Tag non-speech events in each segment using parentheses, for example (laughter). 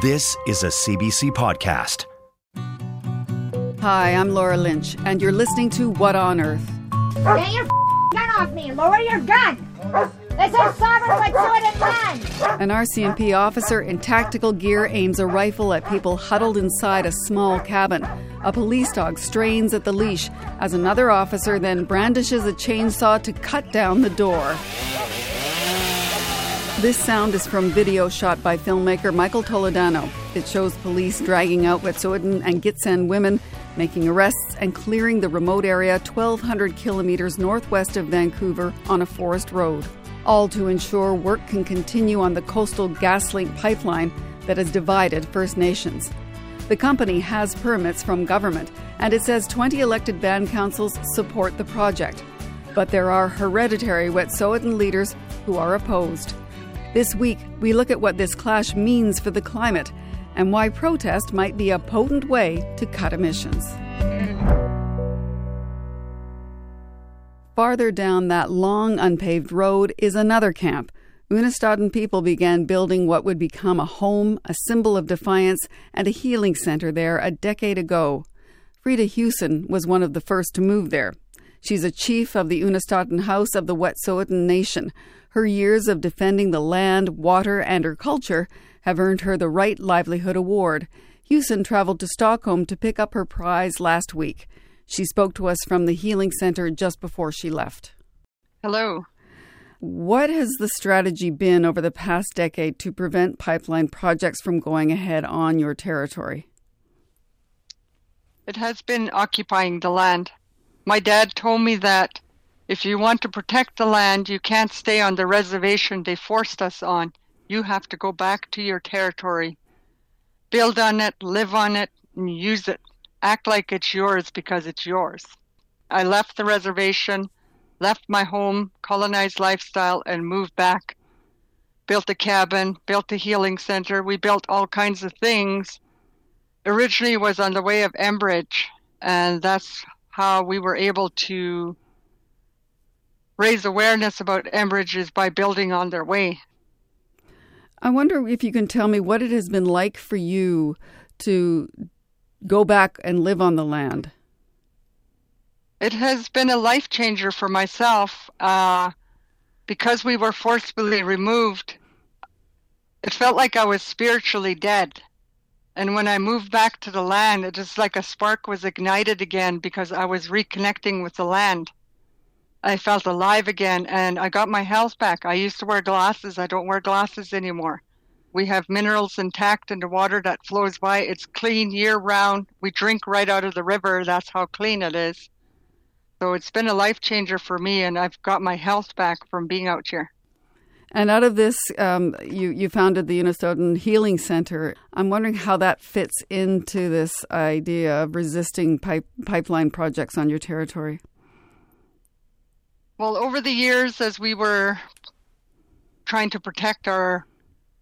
This is a CBC podcast. Hi, I'm Laura Lynch, and you're listening to What on Earth. Get your gun off me! Lower your gun! This is sovereign Wet'suwet'en land! An RCMP officer in tactical gear aims a rifle at people huddled inside a small cabin. A police dog strains at the leash as another officer then brandishes a chainsaw to cut down the door. This sound is from video shot by filmmaker Michael Toledano. It shows police dragging out Wet'suwet'en and Gitxsan women, making arrests and clearing the remote area 1,200 kilometers northwest of Vancouver on a forest road. All to ensure work can continue on the coastal GasLink pipeline that has divided First Nations. The company has permits from government, and it says 20 elected band councils support the project. But there are hereditary Wet'suwet'en leaders who are opposed. This week, we look at what this clash means for the climate and why protest might be a potent way to cut emissions. Farther down that long unpaved road is another camp. Unistoten people began building what would become a home, a symbol of defiance, and a healing center there a decade ago. Freda Huson was one of the first to move there. She's a chief of the Unistoten House of the Wet'suwet'en Nation. Her years of defending the land, water, and her culture have earned her the Right Livelihood Award. Huson traveled to Stockholm to pick up her prize last week. She spoke to us from the Healing Center just before she left. Hello. What has the strategy been over the past decade to prevent pipeline projects from going ahead on your territory? It has been occupying the land. My dad told me that if you want to protect the land, you can't stay on the reservation they forced us on. You have to go back to your territory. Build on it, live on it, and use it. Act like it's yours because it's yours. I left the reservation, left my home, colonized lifestyle, and moved back. Built a cabin, built a healing center. We built all kinds of things. Originally was on the way of Enbridge, and that's how we were able to raise awareness about Enbridge by building on their way. I wonder if you can tell me what it has been like for you to go back and live on the land. It has been a life changer for myself. Uh, because we were forcibly removed, it felt like I was spiritually dead. And when I moved back to the land, it was like a spark was ignited again because I was reconnecting with the land. I felt alive again and I got my health back. I used to wear glasses. I don't wear glasses anymore. We have minerals intact in the water that flows by. It's clean year round. We drink right out of the river. That's how clean it is. So it's been a life changer for me and I've got my health back from being out here. And out of this, um, you, you founded the Unistoten Healing Center. I'm wondering how that fits into this idea of resisting pipe, pipeline projects on your territory. Well, over the years, as we were trying to protect our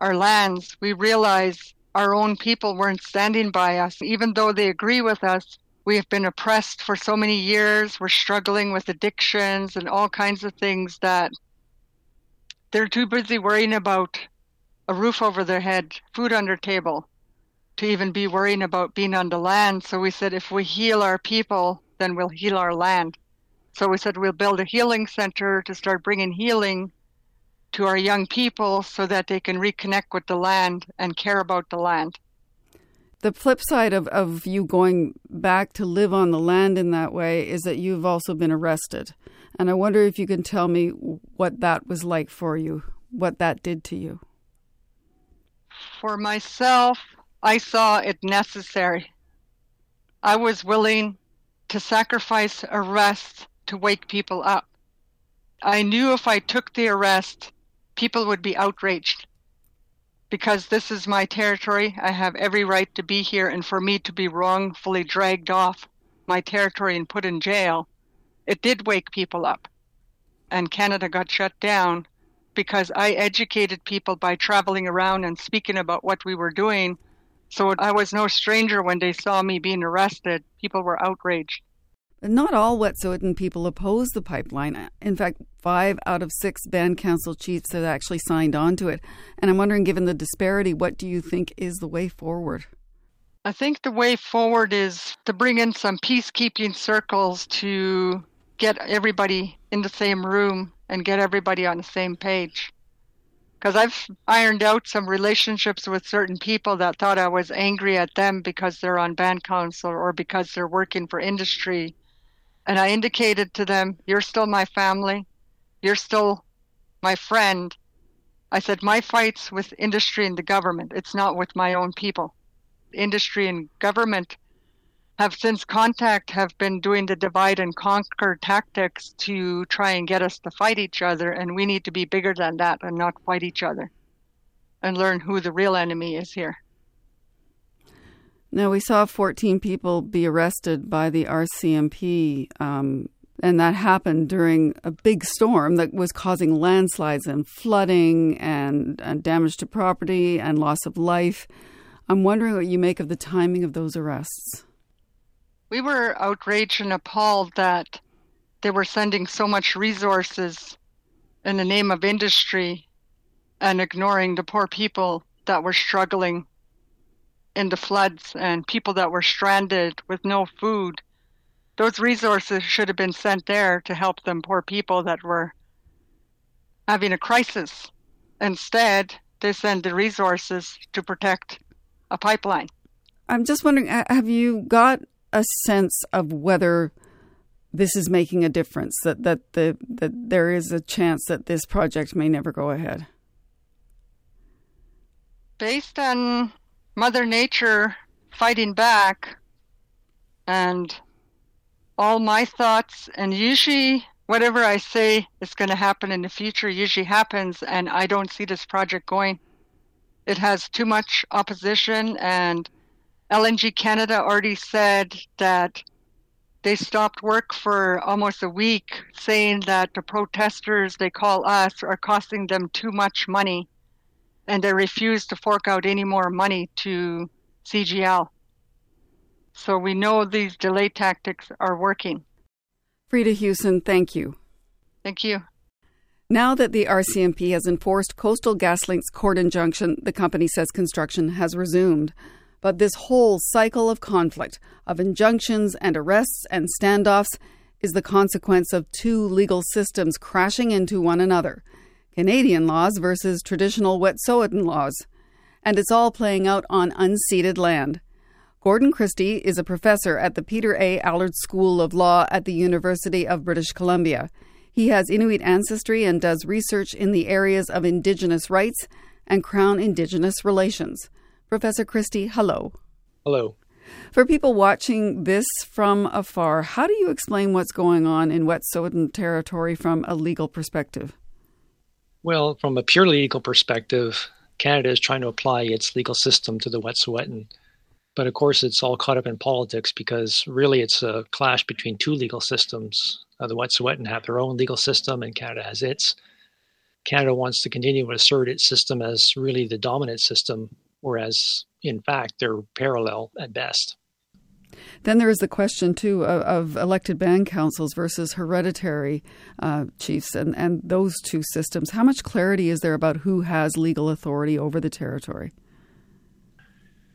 our lands, we realized our own people weren't standing by us. Even though they agree with us, we have been oppressed for so many years. We're struggling with addictions and all kinds of things that they're too busy worrying about a roof over their head, food their table, to even be worrying about being on the land. So we said, if we heal our people, then we'll heal our land. So we said we'll build a healing center to start bringing healing to our young people so that they can reconnect with the land and care about the land. The flip side of, of you going back to live on the land in that way is that you've also been arrested. And I wonder if you can tell me what that was like for you, what that did to you. For myself, I saw it necessary. I was willing to sacrifice arrest to wake people up. I knew if I took the arrest, people would be outraged. because this is my territory, I have every right to be here, and for me to be wrongfully dragged off my territory and put in jail, it did wake people up. And Canada got shut down because I educated people by traveling around and speaking about what we were doing. So I was no stranger when they saw me being arrested. People were outraged. Not all Wet'suwet'en people oppose the pipeline. In fact, five out of six band council chiefs have actually signed on to it. And I'm wondering, given the disparity, what do you think is the way forward? I think the way forward is to bring in some peacekeeping circles to get everybody in the same room and get everybody on the same page. Because I've ironed out some relationships with certain people that thought I was angry at them because they're on band council or because they're working for industry and I indicated to them, You're still my family. You're still my friend. I said, My fight's with industry and the government. It's not with my own people. Industry and government have since contact have been doing the divide and conquer tactics to try and get us to fight each other and we need to be bigger than that and not fight each other and learn who the real enemy is here now, we saw 14 people be arrested by the RCMP, um, and that happened during a big storm that was causing landslides and flooding and, and damage to property and loss of life. I'm wondering what you make of the timing of those arrests. We were outraged and appalled that they were sending so much resources in the name of industry and ignoring the poor people that were struggling in the floods and people that were stranded with no food. Those resources should have been sent there to help them poor people that were having a crisis. Instead, they send the resources to protect a pipeline. I'm just wondering have you got a sense of whether this is making a difference that that the that there is a chance that this project may never go ahead? Based on Mother Nature fighting back and all my thoughts and usually whatever I say is going to happen in the future usually happens and I don't see this project going. It has too much opposition and LNG Canada already said that they stopped work for almost a week saying that the protesters they call us are costing them too much money and they refused to fork out any more money to CGL. So we know these delay tactics are working. Freda Huson, thank you. Thank you. Now that the RCMP has enforced Coastal GasLink's court injunction, the company says construction has resumed. But this whole cycle of conflict, of injunctions and arrests and standoffs, is the consequence of two legal systems crashing into one another. Canadian laws versus traditional Wet'suwet'en laws. And it's all playing out on unceded land. Gordon Christie is a professor at the Peter A. Allard School of Law at the University of British Columbia. He has Inuit ancestry and does research in the areas of Indigenous rights and Crown Indigenous relations. Professor Christie, hello. Hello. For people watching this from afar, how do you explain what's going on in Wet'suwet'en territory from a legal perspective? Well, from a purely legal perspective, Canada is trying to apply its legal system to the Wet'suwet'en. But of course, it's all caught up in politics because really it's a clash between two legal systems. Uh, the Wet'suwet'en have their own legal system and Canada has its. Canada wants to continue to assert its system as really the dominant system, whereas in fact they're parallel at best. Then there is the question too of, of elected band councils versus hereditary uh, chiefs, and and those two systems. How much clarity is there about who has legal authority over the territory?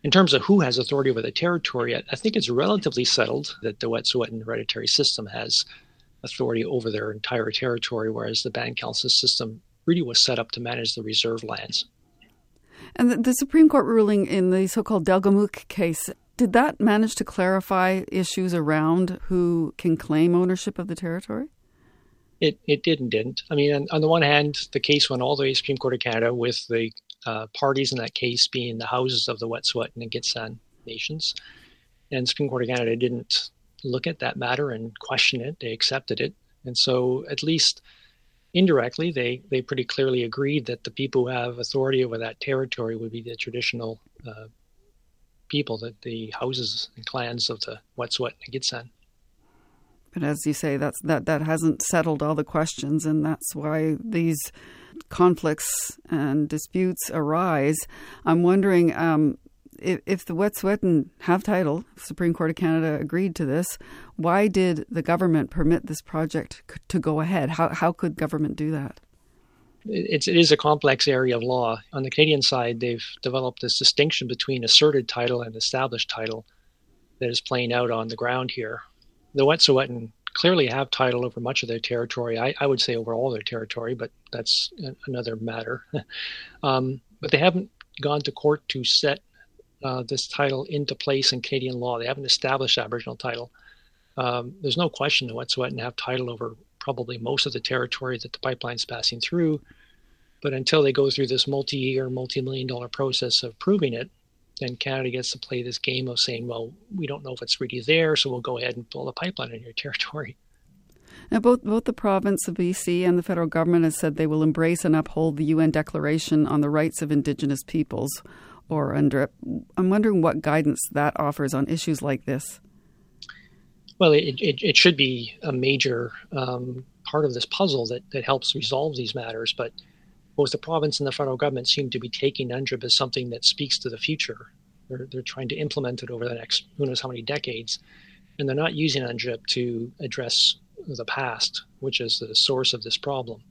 In terms of who has authority over the territory, I, I think it's relatively settled that the Wet'suwet'en hereditary system has authority over their entire territory, whereas the band council system really was set up to manage the reserve lands. And the, the Supreme Court ruling in the so called Delgamuukw case did that manage to clarify issues around who can claim ownership of the territory? It, it didn't, didn't. I mean, on, on the one hand, the case went all the way to Supreme Court of Canada with the uh, parties in that case being the houses of the Wet'suwet'en and the Gitxsan nations. And Supreme Court of Canada didn't look at that matter and question it. They accepted it. And so at least indirectly, they, they pretty clearly agreed that the people who have authority over that territory would be the traditional uh, people, that the houses and clans of the Wet'suwet'en and Gitxsan. But as you say, that's that that hasn't settled all the questions, and that's why these conflicts and disputes arise. I'm wondering um, if, if the Wet'suwet'en have title. Supreme Court of Canada agreed to this. Why did the government permit this project to go ahead? How how could government do that? It's, it is a complex area of law. On the Canadian side, they've developed this distinction between asserted title and established title that is playing out on the ground here the Wet'suwet'en clearly have title over much of their territory. I, I would say over all their territory, but that's another matter. (laughs) um, but they haven't gone to court to set uh, this title into place in Canadian law. They haven't established Aboriginal title. Um, there's no question the Wet'suwet'en have title over probably most of the territory that the pipeline's passing through. But until they go through this multi-year, multi-million dollar process of proving it, then Canada gets to play this game of saying, well, we don't know if it's really there, so we'll go ahead and build a pipeline in your (laughs) territory. Now, both both the province of BC and the federal government has said they will embrace and uphold the UN Declaration on the Rights of Indigenous Peoples, or UNDRIP. I'm wondering what guidance that offers on issues like this. Well, it, it, it should be a major um, part of this puzzle that, that helps resolve these matters, but both the province and the federal government seem to be taking UNDRIP as something that speaks to the future. They're, they're trying to implement it over the next who knows how many decades. And they're not using UNDRIP to address the past, which is the source of this problem.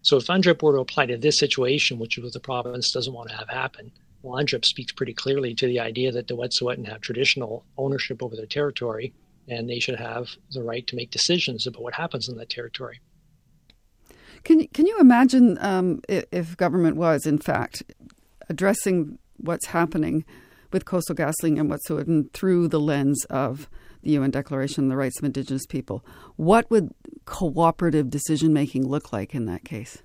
So if UNDRIP were to apply to this situation, which is what the province doesn't want to have happen, well, UNDRIP speaks pretty clearly to the idea that the Wet'suwet'en have traditional ownership over their territory, and they should have the right to make decisions about what happens in that territory. Can you, can you imagine um, if, government was, in fact, addressing what's happening with Coastal GasLink and Wet'suwet'en through the lens of the UN Declaration on the Rights of Indigenous People? What would cooperative decision making look like in that case?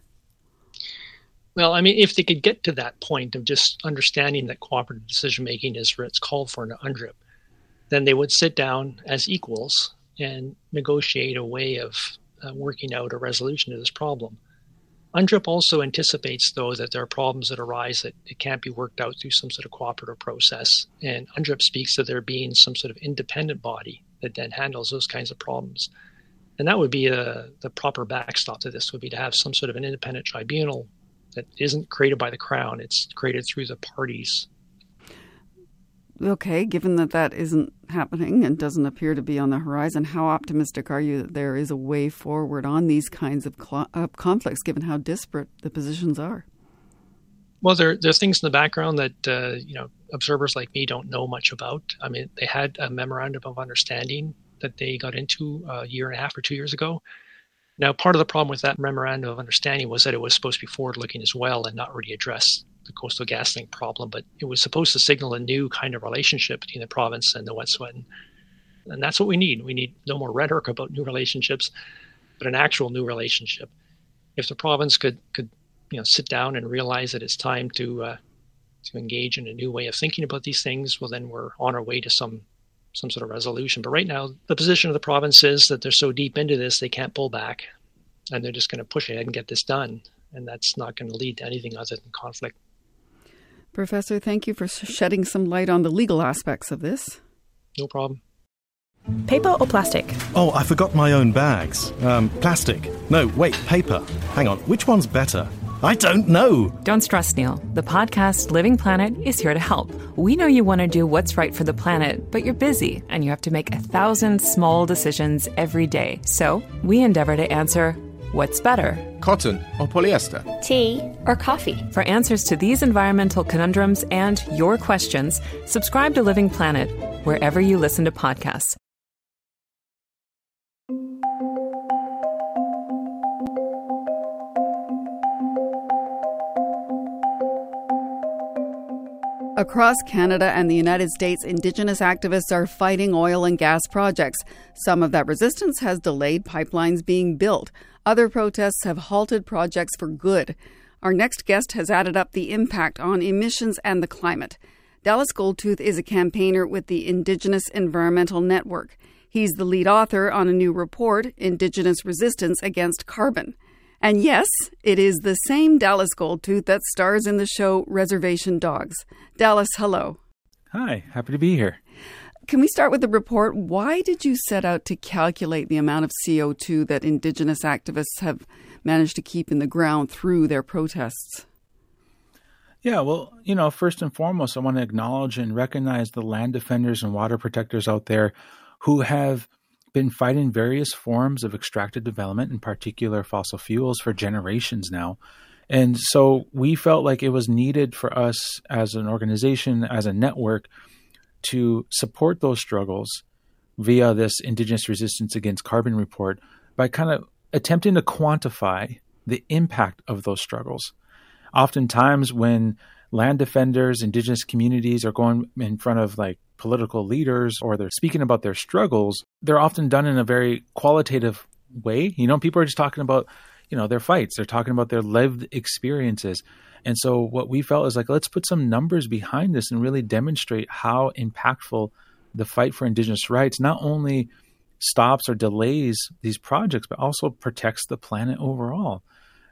Well, I mean, if they could get to that point of just understanding that cooperative decision making is what's called for in UNDRIP, then they would sit down as equals and negotiate a way of uh, working out a resolution to this problem. UNDRIP also anticipates, though, that there are problems that arise that it can't be worked out through some sort of cooperative process. And UNDRIP speaks to there being some sort of independent body that then handles those kinds of problems. And that would be a, uh, the proper backstop to this would be to have some sort of an independent tribunal that isn't created by the Crown. It's created through the parties okay, given that that isn't happening and doesn't appear to be on the horizon, how optimistic are you that there is a way forward on these kinds of cl- uh, conflicts, given how disparate the positions are? Well, there there's things in the background that uh, you know observers like me don't know much about. I mean, they had a memorandum of understanding that they got into a year and a half or two years ago. Now, part of the problem with that memorandum of understanding was that it was supposed to be forward-looking as well and not really address the Coastal GasLink problem, but it was supposed to signal a new kind of relationship between the province and the Wet'suwet'en. And that's what we need. We need no more rhetoric about new relationships, but an actual new relationship. If the province could could you know sit down and realize that it's time to uh, to engage in a new way of thinking about these things, well, then we're on our way to some some sort of resolution. But right now, the position of the province is that they're so deep into this they can't pull back, and they're just going to push ahead and get this done. And that's not going to lead to anything other than conflict. Professor, thank you for shedding some light on the legal aspects of this. No problem. Paper or plastic? Oh, I forgot my own bags. Um, plastic. No, wait, paper. Hang on, which one's better? I don't know. Don't stress, Neil. The podcast Living Planet is here to help. We know you want to do what's right for the planet, but you're busy and you have to make a thousand small decisions every day. So we endeavor to answer What's better? Cotton or polyester? Tea or coffee? For answers to these environmental conundrums and your questions, subscribe to Living Planet wherever you listen to podcasts. Across Canada and the United States, Indigenous activists are fighting oil and gas projects. Some of that resistance has delayed pipelines being built. Other protests have halted projects for good. Our next guest has added up the impact on emissions and the climate. Dallas Goldtooth is a campaigner with the Indigenous Environmental Network. He's the lead author on a new report, Indigenous Resistance Against Carbon. And yes, it is the same Dallas Goldtooth that stars in the show Reservation Dogs. Dallas, hello. Hi, happy to be here. Can we start with the report? Why did you set out to calculate the amount of CO2 that Indigenous activists have managed to keep in the ground through their protests? Yeah, well, you know, first and foremost, I want to acknowledge and recognize the land defenders and water protectors out there who have been fighting various forms of extractive development, in particular fossil fuels, for generations now. And so we felt like it was needed for us as an organization, as a network, to support those struggles via this Indigenous Resistance Against Carbon report by kind of attempting to quantify the impact of those struggles. Oftentimes, when land defenders, indigenous communities are going in front of like political leaders or they're speaking about their struggles, they're often done in a very qualitative way. You know, people are just talking about, you know, their fights, they're talking about their lived experiences. And so what we felt is like, let's put some numbers behind this and really demonstrate how impactful the fight for indigenous rights not only stops or delays these projects, but also protects the planet overall.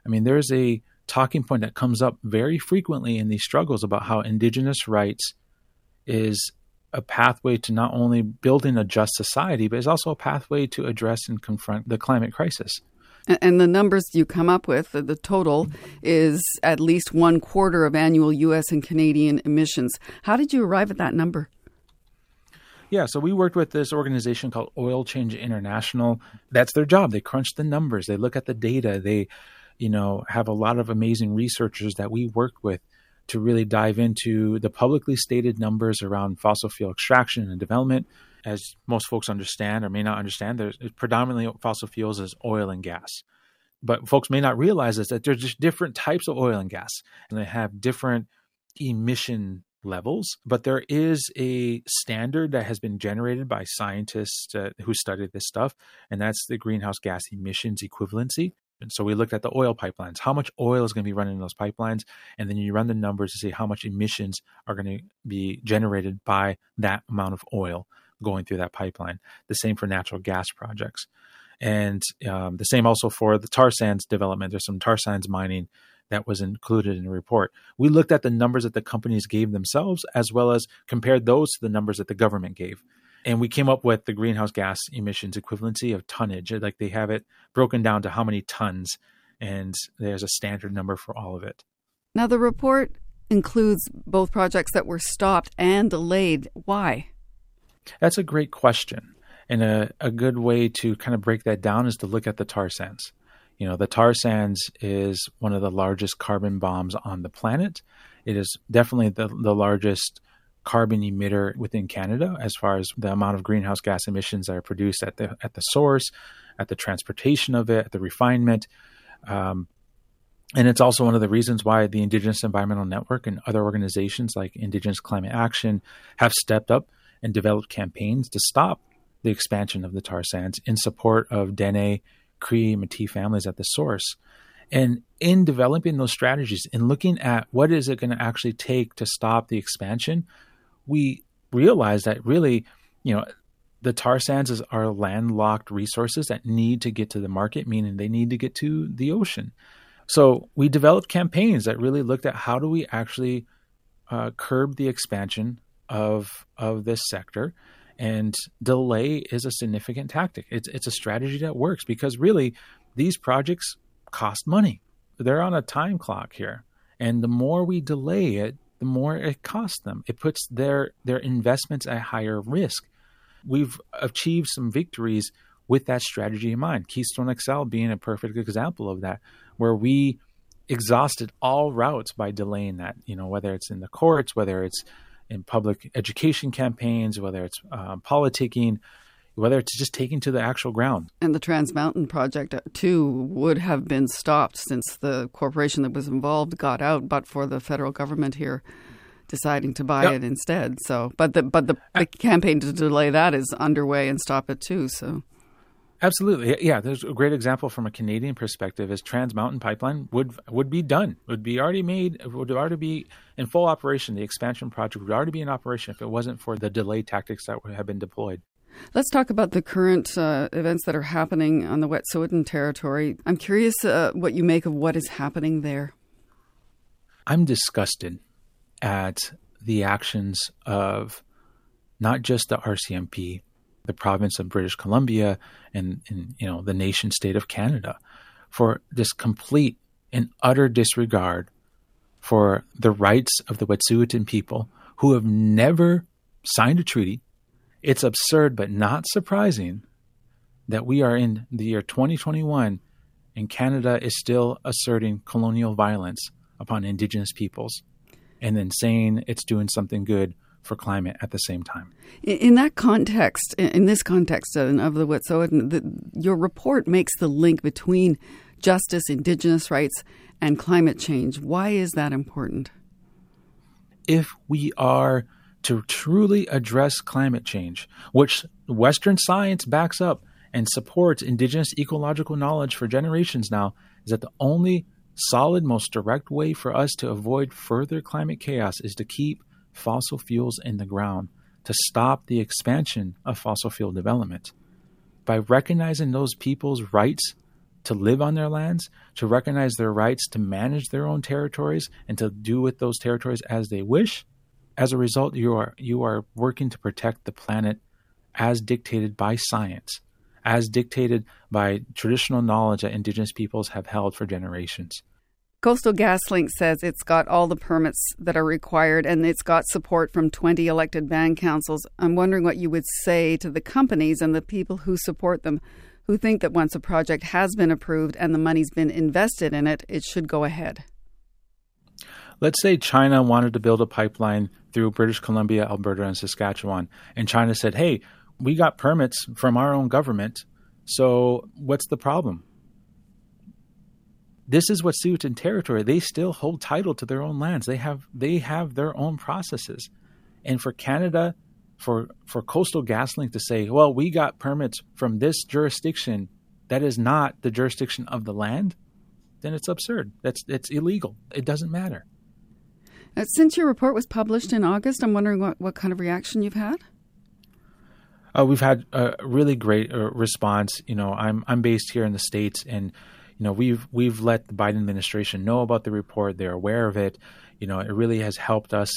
I mean, there's a talking point that comes up very frequently in these struggles about how indigenous rights is a pathway to not only building a just society, but is also a pathway to address and confront the climate crisis. And the numbers you come up with, the total is at least one quarter of annual U.S. and Canadian emissions. How did you arrive at that number? Yeah, so we worked with this organization called Oil Change International. That's their job. They crunch the numbers, they look at the data, they, you know, have a lot of amazing researchers that we worked with to really dive into the publicly stated numbers around fossil fuel extraction and development. As most folks understand or may not understand, there's predominantly fossil fuels is oil and gas. But folks may not realize is that there's just different types of oil and gas, and they have different emission levels. But there is a standard that has been generated by scientists uh, who studied this stuff, and that's the greenhouse gas emissions equivalency. And so we looked at the oil pipelines. How much oil is going to be running in those pipelines? And then you run the numbers to see how much emissions are going to be generated by that amount of oil going through that pipeline. The same for natural gas projects. And um, the same also for the tar sands development. There's some tar sands mining that was included in the report. We looked at the numbers that the companies gave themselves as well as compared those to the numbers that the government gave and we came up with the greenhouse gas emissions equivalency of tonnage. Like they have it broken down to how many tons, and there's a standard number for all of it. Now, the report includes both projects that were stopped and delayed. Why? That's a great question. And a, a good way to kind of break that down is to look at the tar sands. You know, the tar sands is one of the largest carbon bombs on the planet. It is definitely the, the largest carbon emitter within Canada as far as the amount of greenhouse gas emissions that are produced at the at the source, at the transportation of it, at the refinement. Um, and it's also one of the reasons why the Indigenous Environmental Network and other organizations like Indigenous Climate Action have stepped up and developed campaigns to stop the expansion of the tar sands in support of Dene, Cree, Métis families at the source. And in developing those strategies and looking at what is it going to actually take to stop the expansion, we realize that really, you know, the tar sands are landlocked resources that need to get to the market, meaning they need to get to the ocean. So we developed campaigns that really looked at how do we actually uh, curb the expansion of of this sector, and delay is a significant tactic. It's it's a strategy that works because really these projects cost money. They're on a time clock here, and the more we delay it, the more it costs them. It puts their their investments at higher risk. We've achieved some victories with that strategy in mind. Keystone XL being a perfect example of that, where we exhausted all routes by delaying that. You know, whether it's in the courts, whether it's in public education campaigns, whether it's um, politicking, whether it's just taking to the actual ground. And the Trans Mountain project, uh, too, would have been stopped since the corporation that was involved got out, but for the federal government here deciding to buy yep. it instead. So, but the but the, the campaign to delay that is underway and stop it too. So. Absolutely, yeah. There's a great example from a Canadian perspective: is Trans Mountain Pipeline would would be done, would be already made, would already be in full operation. The expansion project would already be in operation if it wasn't for the delay tactics that would have been deployed. Let's talk about the current uh, events that are happening on the Wet'suwet'en territory. I'm curious uh, what you make of what is happening there. I'm disgusted at the actions of not just the RCMP, the province of British Columbia, and, and you know the nation state of Canada, for this complete and utter disregard for the rights of the Wet'suwet'en people who have never signed a treaty. It's absurd, but not surprising, that we are in the year 2021 and Canada is still asserting colonial violence upon Indigenous peoples and then saying it's doing something good for climate at the same time. In that context, in this context uh, of the Wet'suwet'en, your report makes the link between justice, Indigenous rights, and climate change. Why is that important? If we are to truly address climate change, which Western science backs up and supports indigenous ecological knowledge for generations now, is that the only solid, most direct way for us to avoid further climate chaos is to keep fossil fuels in the ground, to stop the expansion of fossil fuel development. By recognizing those people's rights to live on their lands, to recognize their rights to manage their own territories and to do with those territories as they wish. As a result, you are you are working to protect the planet as dictated by science, as dictated by traditional knowledge that indigenous peoples have held for generations. Coastal GasLink says it's got all the permits that are required and it's got support from 20 elected band councils. I'm wondering what you would say to the companies and the people who support them who think that once a project has been approved and the money's been invested in it, it should go ahead. Let's say China wanted to build a pipeline through British Columbia, Alberta, and Saskatchewan, and China said, hey, we got permits from our own government, so what's the problem? This is Wet'suwet'en territory. They still hold title to their own lands. They have they have their own processes. And for Canada for for Coastal GasLink to say, well, we got permits from this jurisdiction that is not the jurisdiction of the land, then it's absurd. That's it's illegal. It doesn't matter. Uh, since your report was published in August, I'm wondering what, what kind of reaction you've had. Uh, we've had a really great uh, response. You know, I'm I'm based here in the states, and you know we've we've let the Biden administration know about the report. They're aware of it. You know, it really has helped us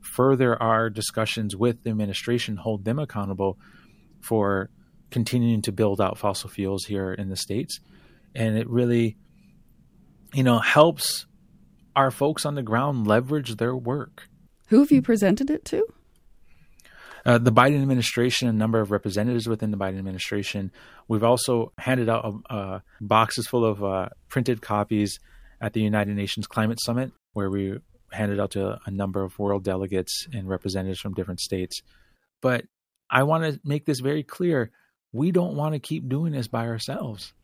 further our discussions with the administration, hold them accountable for continuing to build out fossil fuels here in the states, and it really, you know, helps our folks on the ground leverage their work. Who have you presented it to? Uh, the Biden administration, a number of representatives within the Biden administration. We've also handed out uh, boxes full of uh, printed copies at the United Nations Climate Summit, where we handed out to a number of world delegates and representatives from different states. But I want to make this very clear. We don't want to keep doing this by ourselves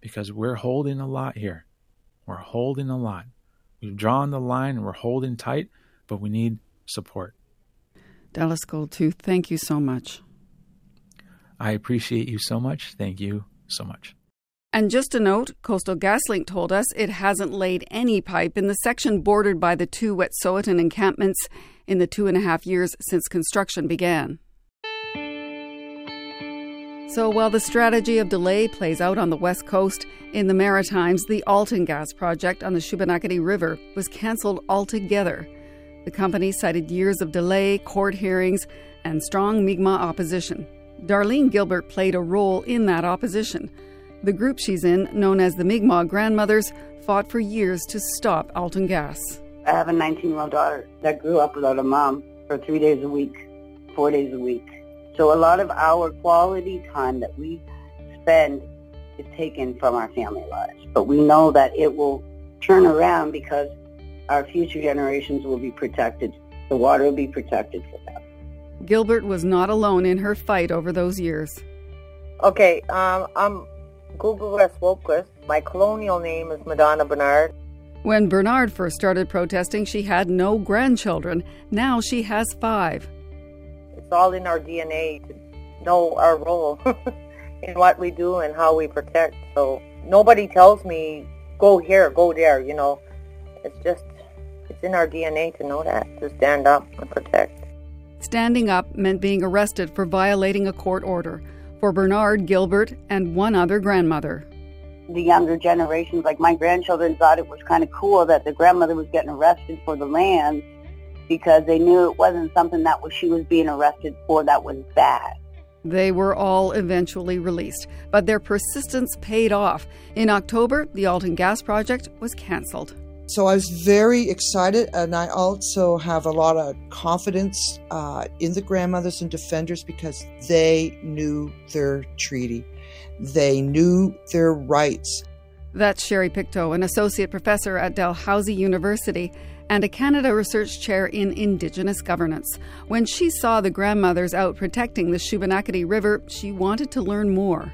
because we're holding a lot here. We're holding a lot. We've drawn the line and we're holding tight, but we need support. Dallas Goldtooth, thank you so much. I appreciate you so much. Thank you so much. And just a note Coastal GasLink told us it hasn't laid any pipe in the section bordered by the two Wet'suwet'en encampments in the two and a half years since construction began. So while the strategy of delay plays out on the west coast, in the Maritimes, the Alton Gas project on the Shubenacadie River was cancelled altogether. The company cited years of delay, court hearings, and strong Mi'kmaq opposition. Darlene Gilbert played a role in that opposition. The group she's in, known as the Mi'kmaq Grandmothers, fought for years to stop Alton Gas. I have a 19 year old daughter that grew up without a mom for three days a week, four days a week. So a lot of our quality time that we spend is taken from our family lives. But we know that it will turn around because our future generations will be protected. The water will be protected for them. Gilbert was not alone in her fight over those years. Okay, um, I'm Google West My colonial name is Madonna Bernard. When Bernard first started protesting, she had no grandchildren. Now she has five. It's all in our DNA to know our role (laughs) in what we do and how we protect. So nobody tells me, go here, go there, you know. It's just, it's in our DNA to know that, to stand up and protect. Standing up meant being arrested for violating a court order for Bernard, Gilbert, and one other grandmother. The younger generations, like my grandchildren, thought it was kind of cool that the grandmother was getting arrested for the land because they knew it wasn't something that was, she was being arrested for that was bad. They were all eventually released, but their persistence paid off. In October, the Alton Gas Project was cancelled. So I was very excited, and I also have a lot of confidence uh, in the grandmothers and defenders because they knew their treaty, they knew their rights. That's Sherry Pictou, an associate professor at Dalhousie University and a Canada Research Chair in Indigenous Governance. When she saw the grandmothers out protecting the Shubenacadie River, she wanted to learn more.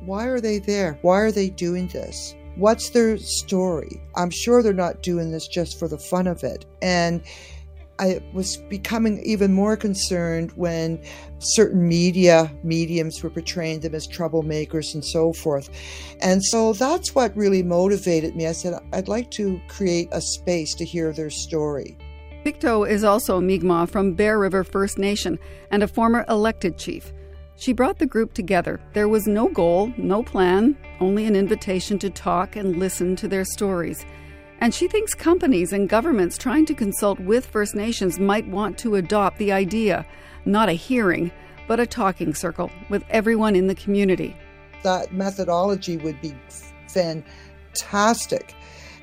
Why are they there? Why are they doing this? What's their story? I'm sure they're not doing this just for the fun of it. And I was becoming even more concerned when certain media mediums were portraying them as troublemakers and so forth. And so that's what really motivated me. I said, I'd like to create a space to hear their story. Pictou is also Mi'kmaq from Bear River First Nation and a former elected chief. She brought the group together. There was no goal, no plan, only an invitation to talk and listen to their stories. And she thinks companies and governments trying to consult with First Nations might want to adopt the idea not a hearing, but a talking circle with everyone in the community. That methodology would be fantastic.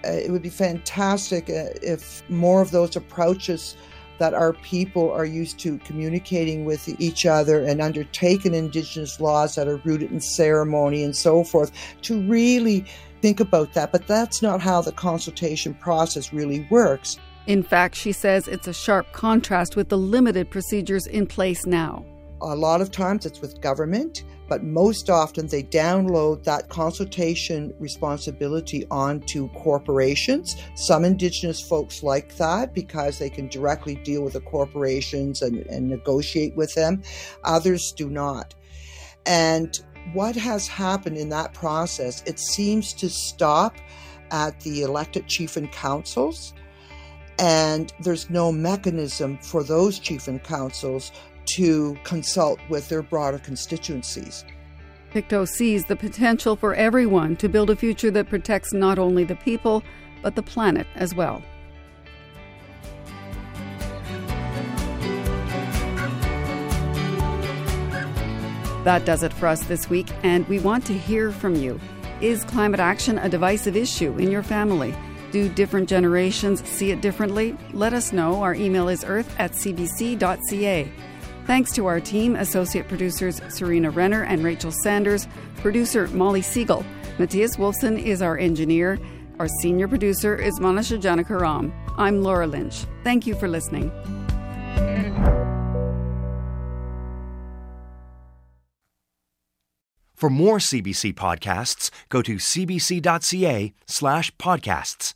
Uh, it would be fantastic uh, if more of those approaches that our people are used to communicating with each other and undertaking Indigenous laws that are rooted in ceremony and so forth to really think about that. But that's not how the consultation process really works. In fact, she says it's a sharp contrast with the limited procedures in place now. A lot of times it's with government, but most often they download that consultation responsibility onto corporations. Some Indigenous folks like that because they can directly deal with the corporations and, and negotiate with them. Others do not. And what has happened in that process, it seems to stop at the elected chief and councils. And there's no mechanism for those chief and councils to consult with their broader constituencies. Pictou sees the potential for everyone to build a future that protects not only the people, but the planet as well. That does it for us this week, and we want to hear from you. Is climate action a divisive issue in your family? Do different generations see it differently? Let us know. Our email is earth at cbc.ca. Thanks to our team, associate producers Serena Renner and Rachel Sanders, producer Molly Siegel. Matthias Wolfson is our engineer. Our senior producer is Manusha Janakiram. I'm Laura Lynch. Thank you for listening. For more CBC podcasts, go to cbc.ca slash podcasts.